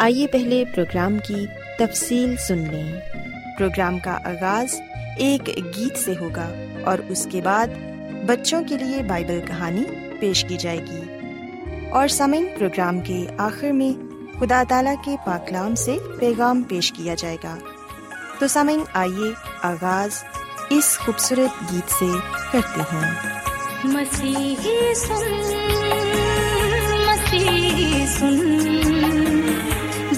آئیے پہلے پروگرام کی تفصیل سن لیں۔ پروگرام کا آغاز ایک گیت سے ہوگا اور اس کے بعد بچوں کے لیے بائبل کہانی پیش کی جائے گی۔ اور سمن پروگرام کے آخر میں خدا تعالی کے پاکلام سے پیغام پیش کیا جائے گا۔ تو سمن آئیے آغاز اس خوبصورت گیت سے کرتے ہیں۔ مسیحی سن مسیحی سن۔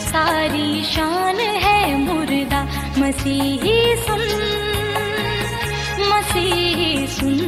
ساری شان ہے مردہ مسیحی سن مسیحی سن۔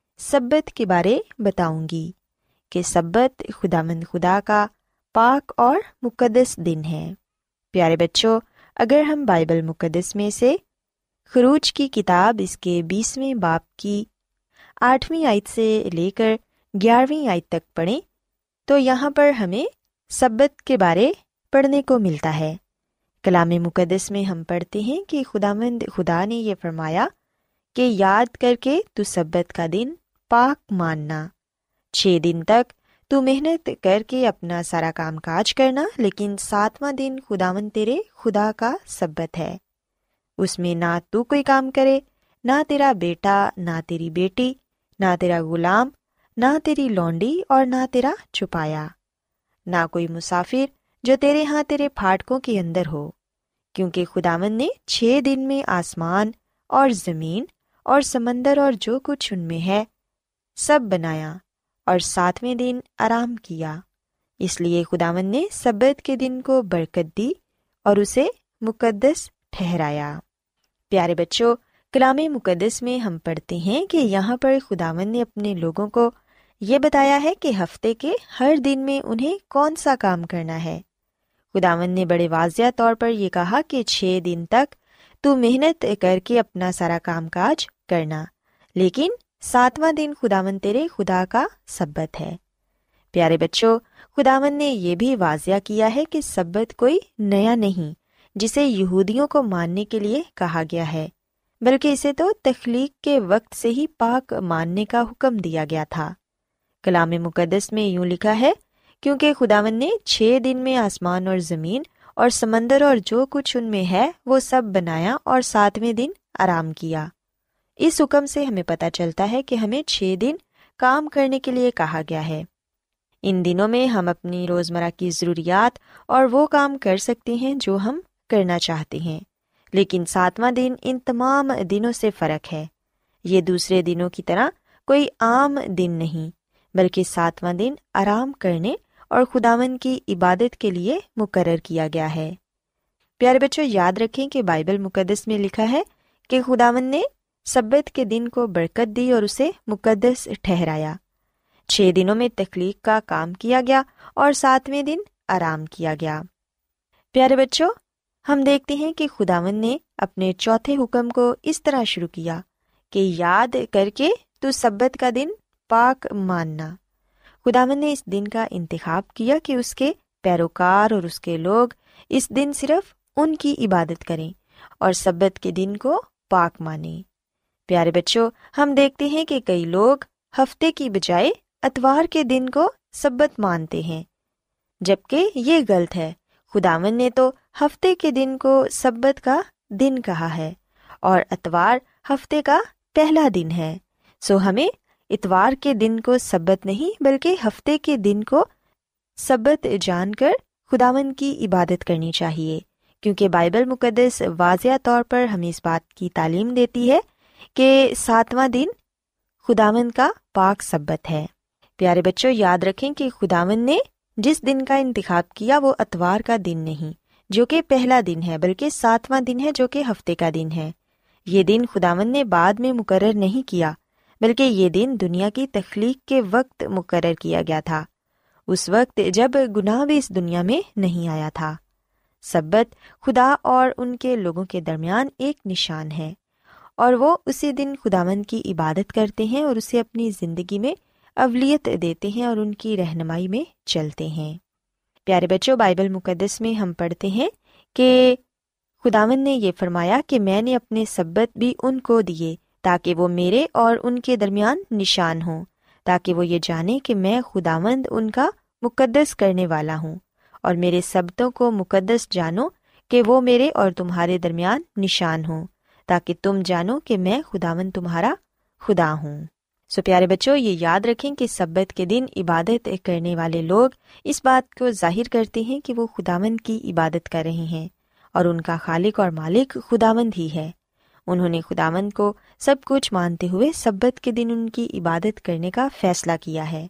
سبت کے بارے بتاؤں گی کہ سبت خدا مند خدا کا پاک اور مقدس دن ہے۔ پیارے بچوں، اگر ہم بائبل مقدس میں سے خروج کی کتاب اس کے بیسویں باپ کی آٹھویں آیت سے لے کر گیارہویں آیت تک پڑھیں، تو یہاں پر ہمیں سبت کے بارے پڑھنے کو ملتا ہے۔ کلام مقدس میں ہم پڑھتے ہیں کہ خدا مند خدا نے یہ فرمایا کہ یاد کر کے تو سبت کا دن پاک ماننا۔ چھ دن تک تو محنت کر کے اپنا سارا کام کاج کرنا، لیکن ساتواں دن خدا من تیرے خدا کا سبت ہے۔ اس میں نہ تو کوئی کام کرے، نہ تیرا بیٹا، نہ تیری بیٹی، نہ تیرا غلام، نہ تیری لونڈی اور نہ تیرا چھپایا۔ نہ کوئی مسافر جو تیرے ہاں تیرے پھاٹکوں کے اندر ہو، کیونکہ خداون نے چھ دن میں آسمان اور زمین اور سمندر اور جو کچھ ان میں ہے سب بنایا اور ساتویں دن آرام کیا۔ اس لیے خداون نے سبت کے دن کو برکت دی اور اسے مقدس ٹھہرایا۔ پیارے بچوں، کلام مقدس میں ہم پڑھتے ہیں کہ یہاں پر خداون نے اپنے لوگوں کو یہ بتایا ہے کہ ہفتے کے ہر دن میں انہیں کون سا کام کرنا ہے۔ خداون نے بڑے واضح طور پر یہ کہا کہ چھ دن تک تو محنت کر کے اپنا سارا کام کاج کرنا، لیکن ساتواں دن خداون تیرے خدا کا سبت ہے۔ پیارے بچوں خداون نے یہ بھی واضح کیا ہے کہ سبت کوئی نیا نہیں، جسے یہودیوں کو ماننے کے لیے کہا گیا ہے، بلکہ اسے تو تخلیق کے وقت سے ہی پاک ماننے کا حکم دیا گیا تھا۔ کلام مقدس میں یوں لکھا ہے، کیونکہ خداون نے چھ دن میں آسمان اور زمین اور سمندر اور جو کچھ ان میں ہے، وہ سب بنایا اور ساتویں دن آرام کیا۔ اس حکم سے ہمیں پتہ چلتا ہے کہ ہمیں چھ دن کام کرنے کے لیے کہا گیا ہے۔ ان دنوں میں ہم اپنی روزمرہ کی ضروریات اور وہ کام کر سکتے ہیں جو ہم کرنا چاہتے ہیں۔ لیکن ساتواں دن ان تمام دنوں سے فرق ہے۔ یہ دوسرے دنوں کی طرح کوئی عام دن نہیں، بلکہ ساتواں دن آرام کرنے اور خداون کی عبادت کے لیے مقرر کیا گیا ہے۔ پیارے بچوں، یاد رکھیں کہ بائبل مقدس میں لکھا ہے کہ خداون نے سبت کے دن کو برکت دی اور اسے مقدس ٹھہرایا۔ چھ دنوں میں تخلیق کا کام کیا گیا اور ساتویں دن آرام کیا گیا۔ پیارے بچوں، ہم دیکھتے ہیں کہ خداون نے اپنے چوتھے حکم کو اس طرح شروع کیا کہ یاد کر کے تو سبت کا دن پاک ماننا۔ خداون نے اس دن کا انتخاب کیا کہ اس کے پیروکار اور اس کے لوگ اس دن صرف ان کی عبادت کریں اور سبت کے دن کو پاک مانیں۔ پیارے بچوں، ہم دیکھتے ہیں کہ کئی لوگ ہفتے کی بجائے اتوار کے دن کو سبت مانتے ہیں۔ جبکہ یہ غلط ہے خداون نے تو ہفتے کے دن کو سبت کا دن کہا ہے اور اتوار ہفتے کا پہلا دن ہے۔ سو ہمیں اتوار کے دن کو سبت نہیں بلکہ ہفتے کے دن کو سبت جان کر خداون کی عبادت کرنی چاہیے، کیونکہ بائبل مقدس واضح طور پر ہمیں اس بات کی تعلیم دیتی ہے کہ ساتواں دن خداون کا پاک سبت ہے۔ پیارے بچوں، یاد رکھیں کہ خداون نے جس دن کا انتخاب کیا وہ اتوار کا دن نہیں، جو کہ پہلا دن ہے، بلکہ ساتواں دن ہے، جو کہ ہفتے کا دن ہے۔ یہ دن خداون نے بعد میں مقرر نہیں کیا، بلکہ یہ دن دنیا کی تخلیق کے وقت مقرر کیا گیا تھا۔ اس وقت جب گناہ بھی اس دنیا میں نہیں آیا تھا۔ سبت خدا اور ان کے لوگوں کے درمیان ایک نشان ہے۔ اور وہ اسی دن خداون کی عبادت کرتے ہیں اور اسے اپنی زندگی میں اولیت دیتے ہیں اور ان کی رہنمائی میں چلتے ہیں۔ پیارے بچوں، بائبل مقدس میں ہم پڑھتے ہیں کہ خداون نے یہ فرمایا کہ میں نے اپنے سبت بھی ان کو دیے تاکہ وہ میرے اور ان کے درمیان نشان ہوں، تاکہ وہ یہ جانے کہ میں خداوند ان کا مقدس کرنے والا ہوں اور میرے سبتوں کو مقدس جانو کہ وہ میرے اور تمہارے درمیان نشان ہوں۔ تاکہ تم جانو کہ میں خداون تمہارا خدا ہوں۔ سو پیارے بچوں، یہ یاد رکھیں کہ سبت کے دن عبادت کرنے والے لوگ اس بات کو ظاہر کرتے ہیں کہ وہ خداون کی عبادت کر رہے ہیں اور ان کا خالق اور مالک خداوند ہی ہے۔ انہوں نے خداوند کو سب کچھ مانتے ہوئے سبت کے دن ان کی عبادت کرنے کا فیصلہ کیا ہے۔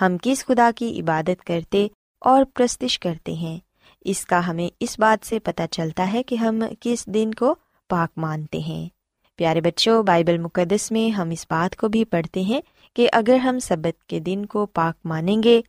ہم کس خدا کی عبادت کرتے اور پرستش کرتے ہیں؟ اس کا ہمیں اس بات سے پتہ چلتا ہے کہ ہم کس دن کو پاک مانتے ہیں۔ پیارے بچوں، بائبل مقدس میں ہم اس بات کو بھی پڑھتے ہیں کہ اگر ہم سبت کے دن کو پاک مانیں گے،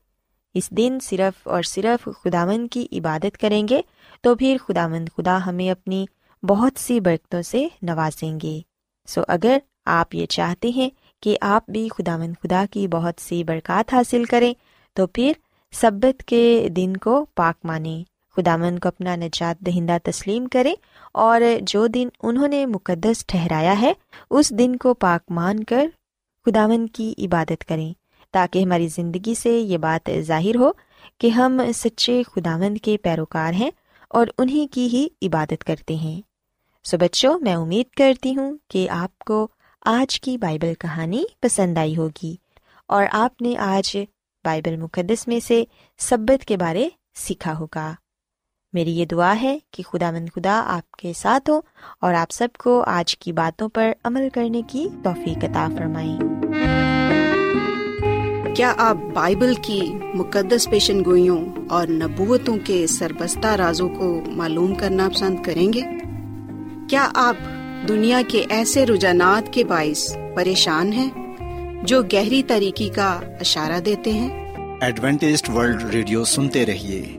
اس دن صرف اور صرف خداون کی عبادت کریں گے، تو پھر خداوند خدا ہمیں اپنی بہت سی برکتوں سے نوازیں گے۔ سو اگر آپ یہ چاہتے ہیں کہ آپ بھی خداوند خدا کی بہت سی برکات حاصل کریں، تو پھر سبت کے دن کو پاک مانیں۔ خدا مند کو اپنا نجات دہندہ تسلیم کریں اور جو دن انہوں نے مقدس ٹھہرایا ہے، اس دن کو پاک مان کر خداون کی عبادت کریں تاکہ ہماری زندگی سے یہ بات ظاہر ہو کہ ہم سچے خداوند کے پیروکار ہیں اور انہیں کی ہی عبادت کرتے ہیں۔ سو بچوں، میں امید کرتی ہوں کہ آپ کو آج کی بائبل کہانی پسند آئی ہوگی اور آپ نے آج بائبل مقدس میں سے سبت کے بارے سیکھا ہوگا۔ میری یہ دعا ہے کہ خدا مند خدا آپ کے ساتھ ہو اور آپ سب کو آج کی باتوں پر عمل کرنے کی توفیق عطا فرمائیں۔ کیا آپ بائبل کی مقدس پیشن گوئیوں اور نبوتوں کے سربستہ رازوں کو معلوم کرنا پسند کریں گے؟ کیا آپ دنیا کے ایسے رجحانات کے باعث پریشان ہیں جو گہری طریقے کا اشارہ دیتے ہیں؟ ایڈوینٹسڈ ورلڈ ریڈیو سنتے رہیے۔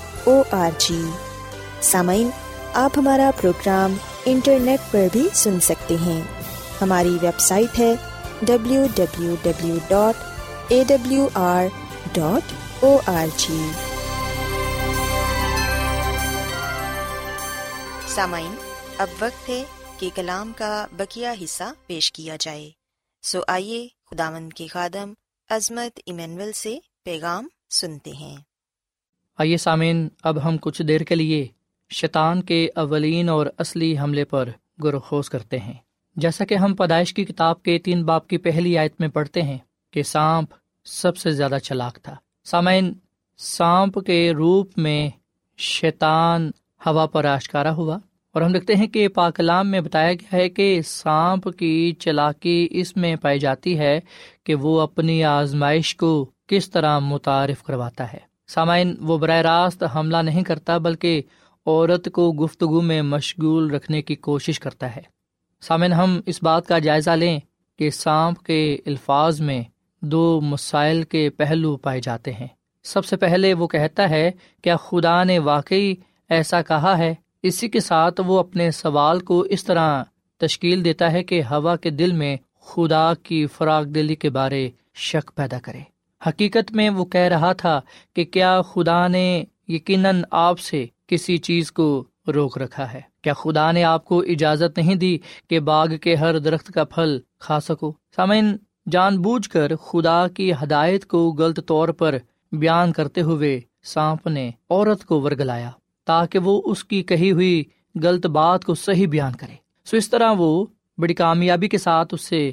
O R G سامعین، آپ ہمارا پروگرام انٹرنیٹ پر بھی سن سکتے ہیں۔ ہماری ویب سائٹ ہے W W W dot A W R dot O R G سامعین، اب وقت ہے کہ کلام کا بکیا حصہ پیش کیا جائے۔ سو آئیے خداوند کے خادم عظمت ایمینول سے پیغام سنتے ہیں۔ آئیے سامعین، اب ہم کچھ دیر کے لیے شیطان کے اولین اور اصلی حملے پر گرخوز کرتے ہیں۔ جیسا کہ ہم پیدائش کی کتاب کے تین باپ کی پہلی آیت میں پڑھتے ہیں کہ سانپ سب سے زیادہ چلاک تھا۔ سامعین، سانپ کے روپ میں شیطان ہوا پر آشکارا ہوا اور ہم دیکھتے ہیں کہ پاکلام میں بتایا گیا ہے کہ سانپ کی چلاکی اس میں پائی جاتی ہے کہ وہ اپنی آزمائش کو کس طرح متعارف کرواتا ہے۔ سامعین، وہ براہ راست حملہ نہیں کرتا بلکہ عورت کو گفتگو میں مشغول رکھنے کی کوشش کرتا ہے۔ سامعین، ہم اس بات کا جائزہ لیں کہ سانپ کے الفاظ میں دو مسائل کے پہلو پائے جاتے ہیں۔ سب سے پہلے وہ کہتا ہے، کیا خدا نے واقعی ایسا کہا ہے؟ اسی کے ساتھ وہ اپنے سوال کو اس طرح تشکیل دیتا ہے کہ ہوا کے دل میں خدا کی فراغ دلی کے بارے شک پیدا کرے۔ حقیقت میں وہ کہہ رہا تھا کہ کیا خدا نے یقیناً آپ سے کسی چیز کو روک رکھا ہے؟ کیا خدا نے آپ کو اجازت نہیں دی کہ باغ کے ہر درخت کا پھل کھا سکو؟ سامعین، جان بوجھ کر خدا کی ہدایت کو غلط طور پر بیان کرتے ہوئے سانپ نے عورت کو ورگلایا تاکہ وہ اس کی کہی ہوئی غلط بات کو صحیح بیان کرے۔ سو اس طرح وہ بڑی کامیابی کے ساتھ اس سے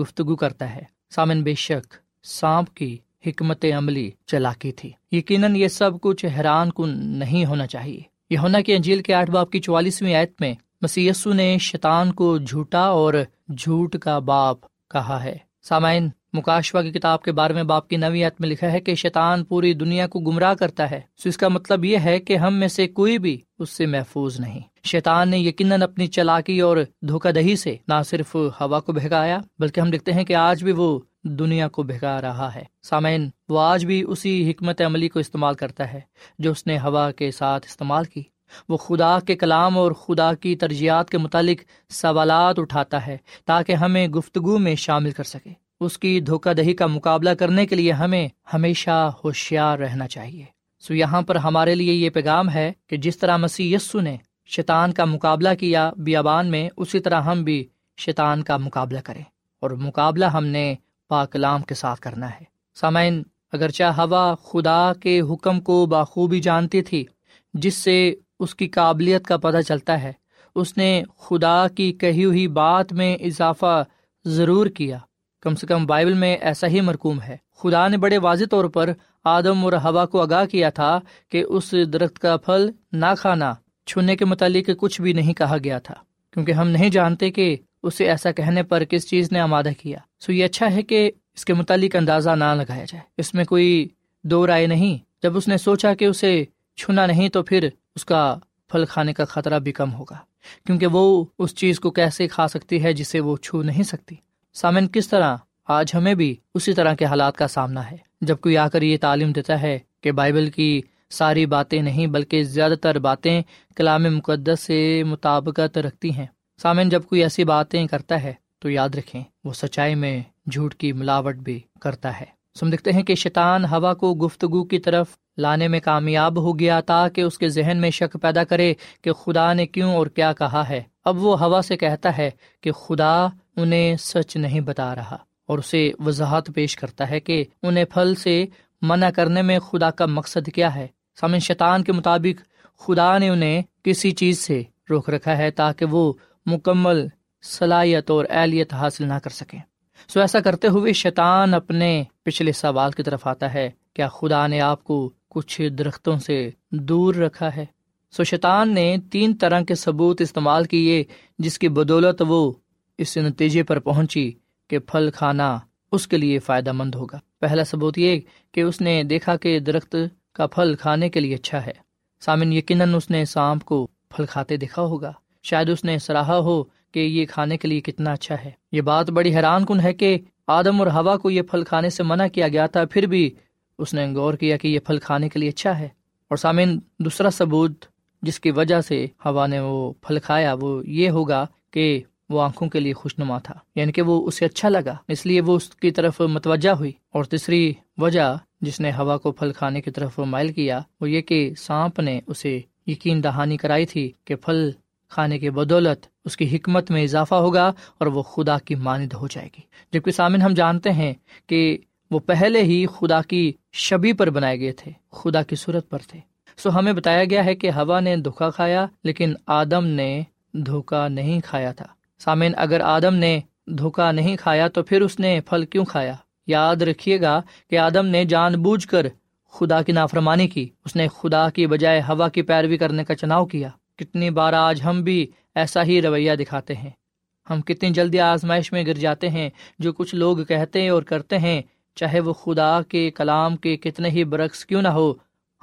گفتگو کرتا ہے۔ سامن بے شک سانپ کی حکمت عملی چلاکی تھی۔ یقیناً یہ سب کچھ حیران کن نہیں ہونا چاہیے۔ یہ ہونا کہ انجیل کے آٹھ باپ کی چوالیسویں آیت میں مسیسو نے شیطان کو جھوٹا اور جھوٹ کا باپ کہا ہے۔ سامعین مکاشوا کی کتاب کے بارے میں باپ کی نویت میں لکھا ہے کہ شیطان پوری دنیا کو گمراہ کرتا ہے۔ سو اس کا مطلب یہ ہے کہ ہم میں سے کوئی بھی اس سے محفوظ نہیں۔ شیطان نے یقیناً اپنی چلاکی اور دھوکہ دہی سے نہ صرف ہوا کو بہکایا، بلکہ ہم دیکھتے ہیں کہ آج بھی وہ دنیا کو بہکا رہا ہے۔ سامعین، وہ آج بھی اسی حکمت عملی کو استعمال کرتا ہے جو اس نے ہوا کے ساتھ استعمال کی۔ وہ خدا کے کلام اور خدا کی ترجیحات کے متعلق سوالات اٹھاتا ہے تاکہ ہمیں گفتگو میں شامل کر سکے۔ اس کی دھوکہ دہی کا مقابلہ کرنے کے لیے ہمیں ہمیشہ ہوشیار رہنا چاہیے۔ سو یہاں پر ہمارے لیے یہ پیغام ہے کہ جس طرح مسیح یسو نے شیطان کا مقابلہ کیا بیابان میں، اسی طرح ہم بھی شیطان کا مقابلہ کریں۔ اور مقابلہ ہم نے پاکلام کے ساتھ کرنا ہے۔ سامعین، اگرچہ ہوا خدا کے حکم کو بخوبی جانتی تھی جس سے اس کی قابلیت کا پتہ چلتا ہے، اس نے خدا کی کہی ہوئی بات میں اضافہ ضرور کیا۔ کم سے کم بائبل میں ایسا ہی مرکوم ہے۔ خدا نے بڑے واضح طور پر آدم اور ہوا کو آگاہ کیا تھا کہ اس درخت کا پھل نہ کھانا چھونے کے متعلق کچھ بھی نہیں کہا گیا تھا، کیونکہ ہم نہیں جانتے کہ اسے ایسا کہنے پر کس چیز نے آمادہ کیا؟ سو یہ اچھا ہے کہ اس کے متعلق اندازہ نہ لگایا جائے۔ اس میں کوئی دو رائے نہیں۔ جب اس نے سوچا کہ اسے چھونا نہیں تو پھر اس کا پھل کھانے کا خطرہ بھی کم ہوگا۔ کیونکہ وہ اس چیز کو کیسے کھا سکتی ہے جسے وہ چھو نہیں سکتی۔ سامن، کس طرح؟ آج ہمیں بھی اسی طرح کے حالات کا سامنا ہے۔ جب کوئی آ کر یہ تعلیم دیتا ہے کہ بائبل کی ساری باتیں نہیں بلکہ زیادہ تر باتیں کلام مقدس سے مطابقت رکھتی ہیں سامن جب کوئی ایسی باتیں کرتا ہے تو یاد رکھیں، وہ سچائی میں جھوٹ کی ملاوٹ بھی کرتا ہے۔ سم دیکھتے ہیں کہ شیطان ہوا کو گفتگو کی طرف لانے میں کامیاب ہو گیا تاکہ اس کے ذہن میں شک پیدا کرے کہ خدا نے کیوں اور کیا کہا ہے۔ اب وہ ہوا سے کہتا ہے کہ خدا انہیں سچ نہیں بتا رہا اور اسے وضاحت پیش کرتا ہے کہ انہیں پھل سے منع کرنے میں خدا کا مقصد کیا ہے۔ سامن شیطان کے مطابق خدا نے انہیں کسی چیز سے روک رکھا ہے تاکہ وہ مکمل صلاحیت اور اہلیت حاصل نہ کر سکیں۔ سو ایسا کرتے ہوئے شیطان اپنے پچھلے سوال کی طرف آتا ہے، کیا خدا نے آپ کو کچھ درختوں سے دور رکھا ہے؟ سو شیطان نے تین طرح کے ثبوت استعمال کیے، جس کی بدولت وہ اس نتیجے پر پہنچی کہ پھل کھانا اس کے لیے فائدہ مند ہوگا۔ پہلا ثبوت یہ کہ اس نے دیکھا کہ درخت کا پھل کھانے کے لیے اچھا ہے۔ سامن یقیناً اس نے سانپ کو پھل کھاتے دیکھا ہوگا۔ شاید اس نے سراہا ہو کہ یہ کھانے کے لیے کتنا اچھا ہے۔ یہ بات بڑی حیران کن ہے کہ آدم اور ہوا کو یہ پھل کھانے سے منع کیا گیا تھا، پھر بھی اس نے غور کیا کہ یہ پھل کھانے کے لیے اچھا ہے۔ اور سامن دوسرا ثبوت جس کی وجہ سے ہوا نے وہ پھل کھایا، وہ یہ ہوگا کہ وہ آنکھوں کے لیے خوشنما تھا یعنی کہ وہ اسے اچھا لگا، اس لیے وہ اس کی طرف متوجہ ہوئی۔ اور تیسری وجہ جس نے ہوا کو پھل کھانے کی طرف مائل کیا، وہ یہ کہ سانپ نے اسے یقین دہانی کرائی تھی کہ پھل کھانے کی بدولت اس کی حکمت میں اضافہ ہوگا اور وہ خدا کی ماند ہو جائے گی۔ جبکہ سامن ہم جانتے ہیں کہ وہ پہلے ہی خدا کی شبی پر بنائے گئے تھے، خدا کی صورت پر تھے۔ سو ہمیں بتایا گیا ہے کہ ہوا نے دھوکا کھایا، لیکن آدم نے دھوکا نہیں کھایا تھا۔ سامن اگر آدم نے دھوکا نہیں کھایا تو پھر اس نے پھل کیوں کھایا؟ یاد رکھیے گا کہ آدم نے جان بوجھ کر خدا کی نافرمانی کی۔ اس نے خدا کی بجائے ہوا کی پیروی کرنے کا چناؤ کیا۔ کتنی بار آج ہم بھی ایسا ہی رویہ دکھاتے ہیں۔ ہم کتنی جلدی آزمائش میں گر جاتے ہیں جو کچھ لوگ کہتے اور کرتے ہیں، چاہے وہ خدا کے کلام کے کتنے ہی برعکس کیوں نہ ہو،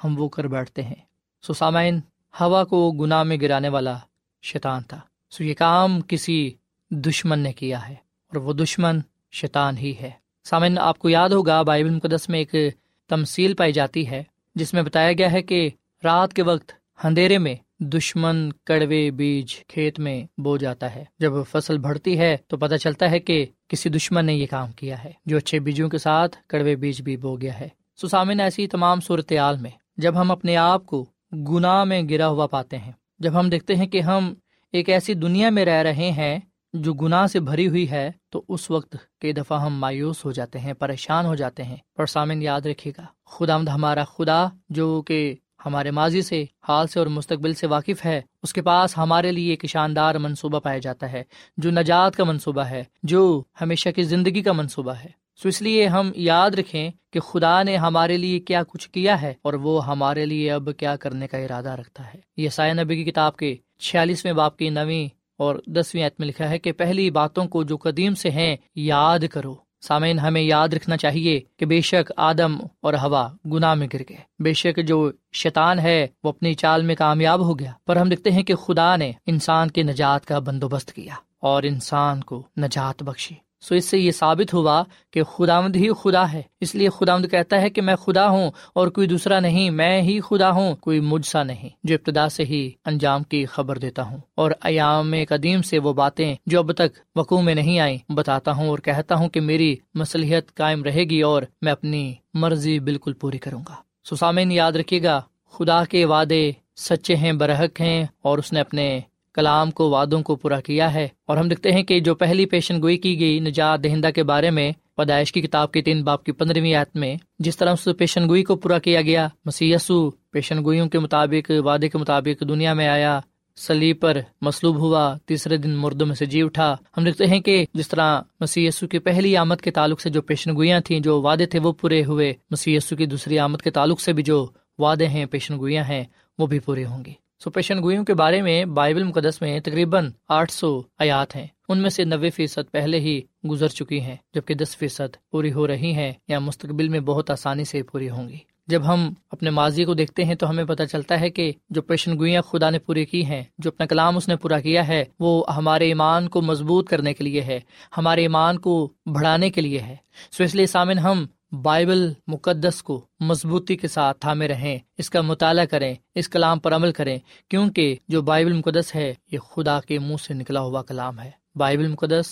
ہم وہ کر بیٹھتے ہیں۔ سو سامعین، ہوا کو گناہ میں گرانے والا شیطان تھا۔ سو یہ کام کسی دشمن نے کیا ہے اور وہ دشمن شیطان ہی ہے۔ سامعین، آپ کو یاد ہوگا، بائبل مقدس میں ایک تمسیل پائی جاتی ہے، جس میں بتایا گیا ہے کہ رات کے وقت اندھیرے میں دشمن کڑوے بیج کھیت میں بو جاتا ہے۔ جب فصل بڑھتی ہے تو پتہ چلتا ہے کہ کسی دشمن نے یہ کام کیا ہے۔ جو اچھے بیجوں کے ساتھ کڑوے بیج بھی بو گیا ہے۔ سسامن ایسی تمام صورتحال میں جب ہم اپنے آپ کو گناہ میں گرا ہوا پاتے ہیں، جب ہم دیکھتے ہیں کہ ہم ایک ایسی دنیا میں رہ رہے ہیں جو گناہ سے بھری ہوئی ہے، تو اس وقت کئی دفعہ ہم مایوس ہو جاتے ہیں، پریشان ہو جاتے ہیں۔ پر سامن یاد رکھے گا خدا ہمارا خدا جو کہ ہمارے ماضی سے، حال سے اور مستقبل سے واقف ہے۔ اس کے پاس ہمارے لیے ایک شاندار منصوبہ پایا جاتا ہے، جو نجات کا منصوبہ ہے، جو ہمیشہ کی زندگی کا منصوبہ ہے۔ سو اس لیے ہم یاد رکھیں کہ خدا نے ہمارے لیے کیا کچھ کیا ہے اور وہ ہمارے لیے اب کیا کرنے کا ارادہ رکھتا ہے۔ یہ سائے نبی کی کتاب کے چھیالیسویں باپ کی نویں اور دسویں عت میں لکھا ہے کہ پہلی باتوں کو جو قدیم سے ہیں، یاد کرو۔ سامعین، ہمیں یاد رکھنا چاہیے کہ بے شک آدم اور ہوا گناہ میں گر گئے۔ بے شک جو شیطان ہے، وہ اپنی چال میں کامیاب ہو گیا۔ پر ہم دیکھتے ہیں کہ خدا نے انسان کے نجات کا بندوبست کیا اور انسان کو نجات بخشی۔ سو اس سے یہ ثابت ہوا کہ خداوند ہی خدا ہے۔ اس لیے خدا مند کہتا ہے کہ میں خدا ہوں اور کوئی دوسرا نہیں، میں ہی خدا ہوں، کوئی مجھ سا نہیں۔ جو ابتدا سے ہی انجام کی خبر دیتا ہوں۔ اور ایام قدیم سے وہ باتیں جو اب تک وقوع میں نہیں آئی بتاتا ہوں اور کہتا ہوں کہ میری مصلیحت قائم رہے گی اور میں اپنی مرضی بالکل پوری کروں گا۔ سسامین یاد رکھیے گا، خدا کے وعدے سچے ہیں، برحق ہیں اور اس نے اپنے کلام کو وعدوں کو پورا کیا ہے اور ہم دیکھتے ہیں کہ جو پہلی پیشن گوئی کی گئی نجات دہندہ کے بارے میں پیدائش کی کتاب کے تین باپ کی پندرہویں آیت میں، جس طرح اس پیشن گوئی کو پورا کیا گیا مسیسو پیشن گوئیوں کے مطابق، وعدے کے مطابق دنیا میں آیا سلی پر مصلوب ہوا، تیسرے دن مردوں میں سے جی اٹھا۔ ہم دیکھتے ہیں کہ جس طرح مسی کی پہلی آمد کے تعلق سے جو پیشن گوئیاں تھیں، جو وعدے تھے وہ پورے ہوئے۔ مسی کی دوسری آمد کے تعلق سے بھی جو وعدے ہیں، پیشن گوئیاں ہیں، وہ بھی پورے ہوں گی سو پیشن گوئیوں کے بارے میں بائبل مقدس میں تقریباً آٹھ سو آیات ہیں۔ ان میں سے نوے فیصد پہلے ہی گزر چکی ہیں، جبکہ دس فیصد پوری ہو رہی ہیں یا مستقبل میں بہت آسانی سے پوری ہوں گی۔ جب ہم اپنے ماضی کو دیکھتے ہیں تو ہمیں پتہ چلتا ہے کہ جو پیشن گوئیاں خدا نے پوری کی ہیں، جو اپنا کلام اس نے پورا کیا ہے، وہ ہمارے ایمان کو مضبوط کرنے کے لیے ہے، ہمارے ایمان کو بڑھانے کے لیے ہے۔ سو اس لیے سامن ہم بائبل مقدس کو مضبوطی کے ساتھ تھامے رہیں، اس کا مطالعہ کریں، اس کلام پر عمل کریں، کیونکہ جو بائبل مقدس ہے، یہ خدا کے منہ سے نکلا ہوا کلام ہے۔ بائبل مقدس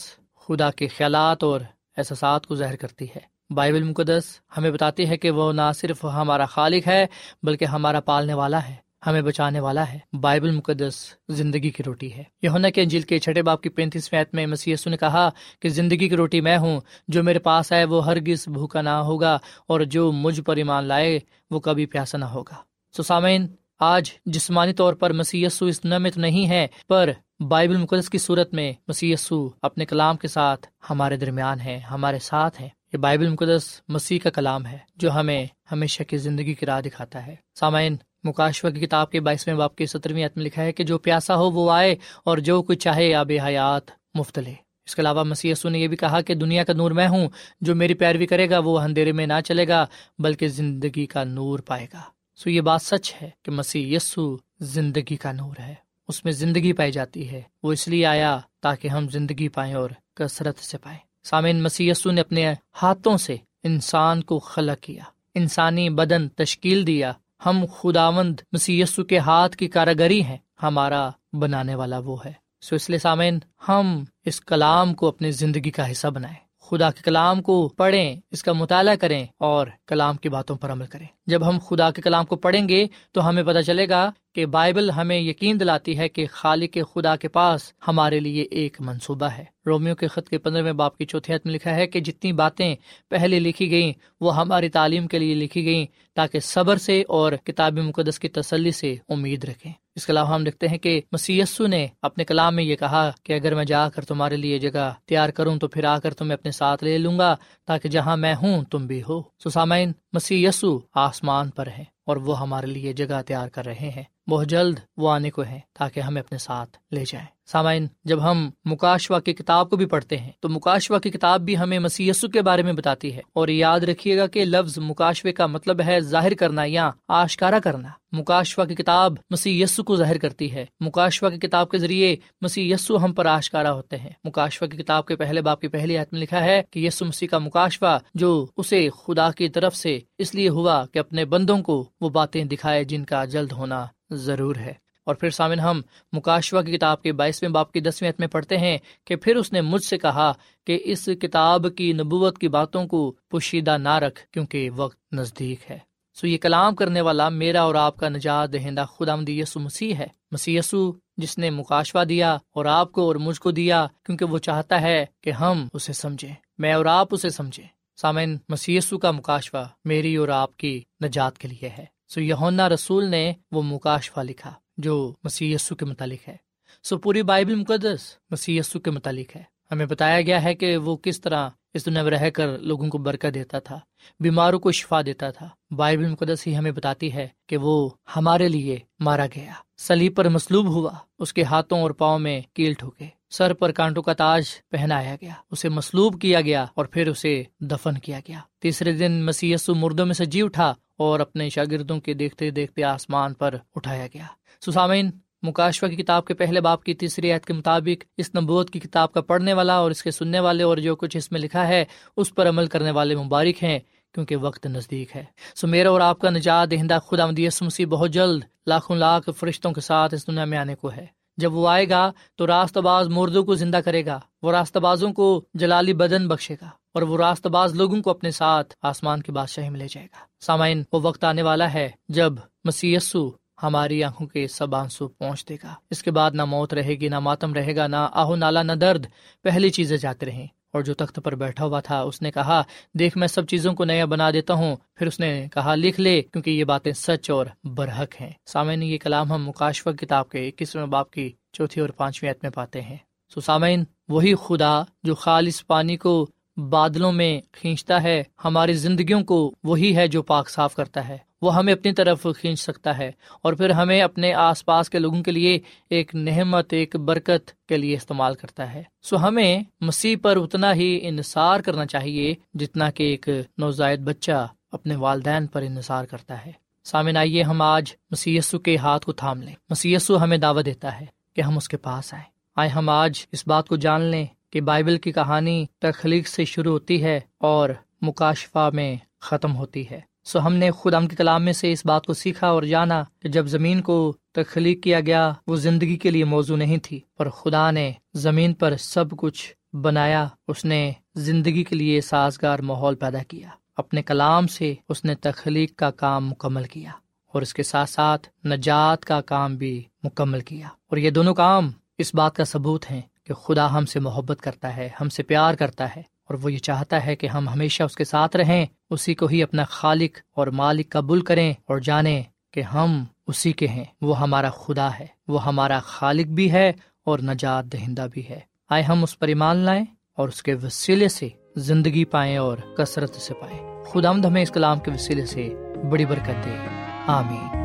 خدا کے خیالات اور احساسات کو ظاہر کرتی ہے۔ بائبل مقدس ہمیں بتاتی ہے کہ وہ نہ صرف ہمارا خالق ہے، بلکہ ہمارا پالنے والا ہے۔ ہمیں بچانے والا ہے۔ بائبل مقدس زندگی کی روٹی ہے۔ یہ کے جل کے چھٹے باپ کی پینتیس فیت میں مسی نے کہا کہ زندگی کی روٹی میں ہوں، جو میرے پاس ہے وہ ہرگز بھوکا نہ ہوگا اور جو مجھ پر ایمان لائے وہ کبھی پیاسا نہ ہوگا۔ سسامین آج جسمانی طور پر مسی اس دنیا میں تو نہیں ہے، پر بائبل مقدس کی صورت میں مسی اپنے کلام کے ساتھ ہمارے درمیان ہے ہمارے ساتھ ہیں۔ یہ بائبل مقدس مسیح کا کلام ہے، جو ہمیں ہمیشہ کی زندگی کی راہ دکھاتا ہے۔ سامعین مکاشوا کی کتاب کے بائیسویں باپ کی سترویں عتم لکھا ہے کہ جو پیاسا ہو وہ آئے اور جو کچھ چاہے آب حیات مفت لے اس کے علاوہ مسی نے یہ بھی کہا کہ دنیا کا نور میں ہوں، جو میری پیروی کرے گا وہ اندھیرے میں نہ چلے گا، بلکہ زندگی کا نور پائے گا۔ سو یہ بات سچ ہے کہ مسیح یسو زندگی کا نور ہے۔ اس میں زندگی پائی جاتی ہے۔ وہ اس لیے آیا تاکہ ہم زندگی پائیں اور کثرت سے پائیں۔ سامعین مسی نے اپنے ہاتھوں سے انسان کو خلق کیا، انسانی بدن تشکیل دیا ہم خداوند مسی کے ہاتھ کی کاراگری ہیں، ہمارا بنانے والا وہ ہے۔ سو اس لیے سامعین، ہم اس کلام کو اپنی زندگی کا حصہ بنائیں۔ خدا کے کلام کو پڑھیں، اس کا مطالعہ کریں اور کلام کی باتوں پر عمل کریں۔ جب ہم خدا کے کلام کو پڑھیں گے تو ہمیں پتہ چلے گا کہ بائبل ہمیں یقین دلاتی ہے کہ خالق خدا کے پاس ہمارے لیے ایک منصوبہ ہے۔ رومیو کے خط کے پندرہویں باپ کی چوتھی حت میں لکھا ہے کہ جتنی باتیں پہلے لکھی گئیں، وہ ہماری تعلیم کے لیے لکھی گئیں تاکہ صبر سے اور کتاب مقدس کی تسلی سے امید رکھیں۔ اس کے علاوہ ہم لکھتے ہیں کہ مسیسو نے اپنے کلام میں یہ کہا کہ اگر میں جا کر تمہارے لیے جگہ تیار کروں تو پھر آ کر تمہیں اپنے ساتھ لے لوں گا تاکہ جہاں میں ہوں تم بھی ہو۔ سسامین مسی یسو آسمان پر ہیں اور وہ ہمارے لیے جگہ تیار کر رہے ہیں۔ بہت جلد وہ آنے کو ہے تاکہ ہمیں اپنے ساتھ لے جائیں۔ سامعین، جب ہم مکاشوا کی کتاب کو بھی پڑھتے ہیں، تو مکاشوا کی کتاب بھی ہمیں مسی کے بارے میں بتاتی ہے۔ اور یاد رکھیے گا کہ لفظ مکاشوے کا مطلب ہے ظاہر کرنا یا آشکارا کرنا۔ مکاشوا کی کتاب مسی کو ظاہر کرتی ہے۔ مکاشوا کی کتاب کے ذریعے مسی یسو ہم پر آشکارا ہوتے ہیں۔ مکاشوا کی کتاب کے پہلے باپ کی پہلی میں لکھا ہے کہ یسو مسیح کا مکاشوا جو اسے خدا کی طرف سے اس لیے ہوا کہ اپنے بندوں کو وہ باتیں دکھائے جن کا جلد ہونا ضرور ہے۔ اور پھر سامن ہم مکاشوا کی کتاب کے بائیسویں باپ کی دسویں میں پڑھتے ہیں کہ پھر اس نے مجھ سے کہا کہ اس کتاب کی نبوت کی باتوں کو پوشیدہ نہ رکھ کیونکہ وقت نزدیک ہے۔ سو یہ کلام کرنے والا میرا اور آپ کا نجات دہندہ خدا مدی یسو مسیح ہے۔ مسی یسو جس نے مکاشوا دیا اور آپ کو اور مجھ کو دیا کیونکہ وہ چاہتا ہے کہ ہم اسے سمجھیں۔ میں اور آپ اسے سمجھیں۔ سامن مسیسو کا مکاشوا میری اور آپ کی نجات کے لیے ہے۔ سو یونا رسول نے وہ مکاشفا لکھا۔ جو مسی کے متعلق ہے۔ سو پوری بائبل مقدس مسی کے متعلق ہے۔ ہمیں بتایا گیا ہے کہ وہ کس طرح اس دنیا میں رہ کر لوگوں کو برکت دیتا تھا، بیماروں کو شفا دیتا تھا۔ بائبل مقدس ہی ہمیں بتاتی ہے کہ وہ ہمارے لیے مارا گیا۔ سلیب پر مسلوب ہوا، اس کے ہاتھوں اور پاؤں میں کیل ٹھوکے، سر پر کانٹوں کا تاج پہنایا گیا، اسے مسلوب کیا گیا اور پھر اسے دفن کیا گیا۔ تیسرے دن مسی مردوں میں سے جی اٹھا اور اپنے شاگردوں کے دیکھتے دیکھتے آسمان پر اٹھایا گیا۔ سسامین مکاشوا کی کتاب کے پہلے باپ کی تیسری عید کے مطابق اس نبوت کی کتاب کا پڑھنے والا اور اس کے سننے والے اور جو کچھ اس میں لکھا ہے، اس پر عمل کرنے والے مبارک ہیں کیونکہ وقت نزدیک ہے۔ سو میرا اور آپ کا نجات دہندہ خدا مدیس مسیح بہت جلد لاکھوں لاکھ فرشتوں کے ساتھ اس دنیا میں آنے کو ہے۔ جب وہ آئے گا تو راست باز مردوں کو زندہ کرے گا، وہ راست بازوں کو جلالی بدن بخشے گا اور وہ راست باز لوگوں کو اپنے ساتھ آسمان کی بادشاہی میں لے جائے گا۔ سامعین، وہ وقت آنے والا ہے جب مسی ہماری آنکھوں کے سب آنسو پہنچ دے گا۔ اس کے بعد نہ موت رہے گی، نہ ماتم رہے گا، نہ آہو نالا، نہ درد۔ پہلی چیزیں جاتے رہیں۔ اور جو تخت پر بیٹھا ہوا تھا، اس نے کہا، دیکھ میں سب چیزوں کو نیا بنا دیتا ہوں۔ پھر اس نے کہا، لکھ لے، کیونکہ یہ باتیں سچ اور برحق ہیں۔ سامعین، یہ کلام ہم مکاشف کتاب کے اکیسویں باپ کی چوتھی اور پانچویں عت میں پاتے ہیں۔ سو سامعین، وہی خدا جو خالص پانی کو بادلوں میں کھینچتا ہے، ہماری زندگیوں کو وہی ہے جو پاک صاف کرتا ہے۔ وہ ہمیں اپنی طرف کھینچ سکتا ہے اور پھر ہمیں اپنے آس پاس کے لوگوں کے لیے ایک نحمت ایک برکت کے لیے استعمال کرتا ہے۔ سو ہمیں مسیح پر اتنا ہی انحصار کرنا چاہیے جتنا کہ ایک نوزائد بچہ اپنے والدین پر انحصار کرتا ہے۔ سامن آئیے ہم آج مسیسو کے ہاتھ کو تھام لیں۔ مسیسو ہمیں دعوت دیتا ہے کہ ہم اس کے پاس آئیں۔ آئے ہم آج اس بات کو جان لیں کہ بائبل کی کہانی تخلیق سے شروع ہوتی ہے اور مکاشفہ میں ختم ہوتی ہے۔ سو ہم نے خود ام کے کلام میں سے اس بات کو سیکھا اور جانا کہ جب زمین کو تخلیق کیا گیا، وہ زندگی کے لیے موضوع نہیں تھی، پر خدا نے زمین پر سب کچھ بنایا، اس نے زندگی کے لیے سازگار ماحول پیدا کیا۔ اپنے کلام سے اس نے تخلیق کا کام مکمل کیا اور اس کے ساتھ ساتھ نجات کا کام بھی مکمل کیا۔ اور یہ دونوں کام اس بات کا ثبوت ہے کہ خدا ہم سے محبت کرتا ہے، ہم سے پیار کرتا ہے اور وہ یہ چاہتا ہے کہ ہم ہمیشہ اس کے ساتھ رہیں۔ اسی کو ہی اپنا خالق اور مالک قبول کریں اور جانیں کہ ہم اسی کے ہیں۔ وہ ہمارا خدا ہے، وہ ہمارا خالق بھی ہے اور نجات دہندہ بھی ہے۔ آئے ہم اس پر ایمان لائیں اور اس کے وسیلے سے زندگی پائیں اور کثرت سے پائیں۔ خدا ہمیں اس کلام کے وسیلے سے بڑی برکت دے۔ آمین۔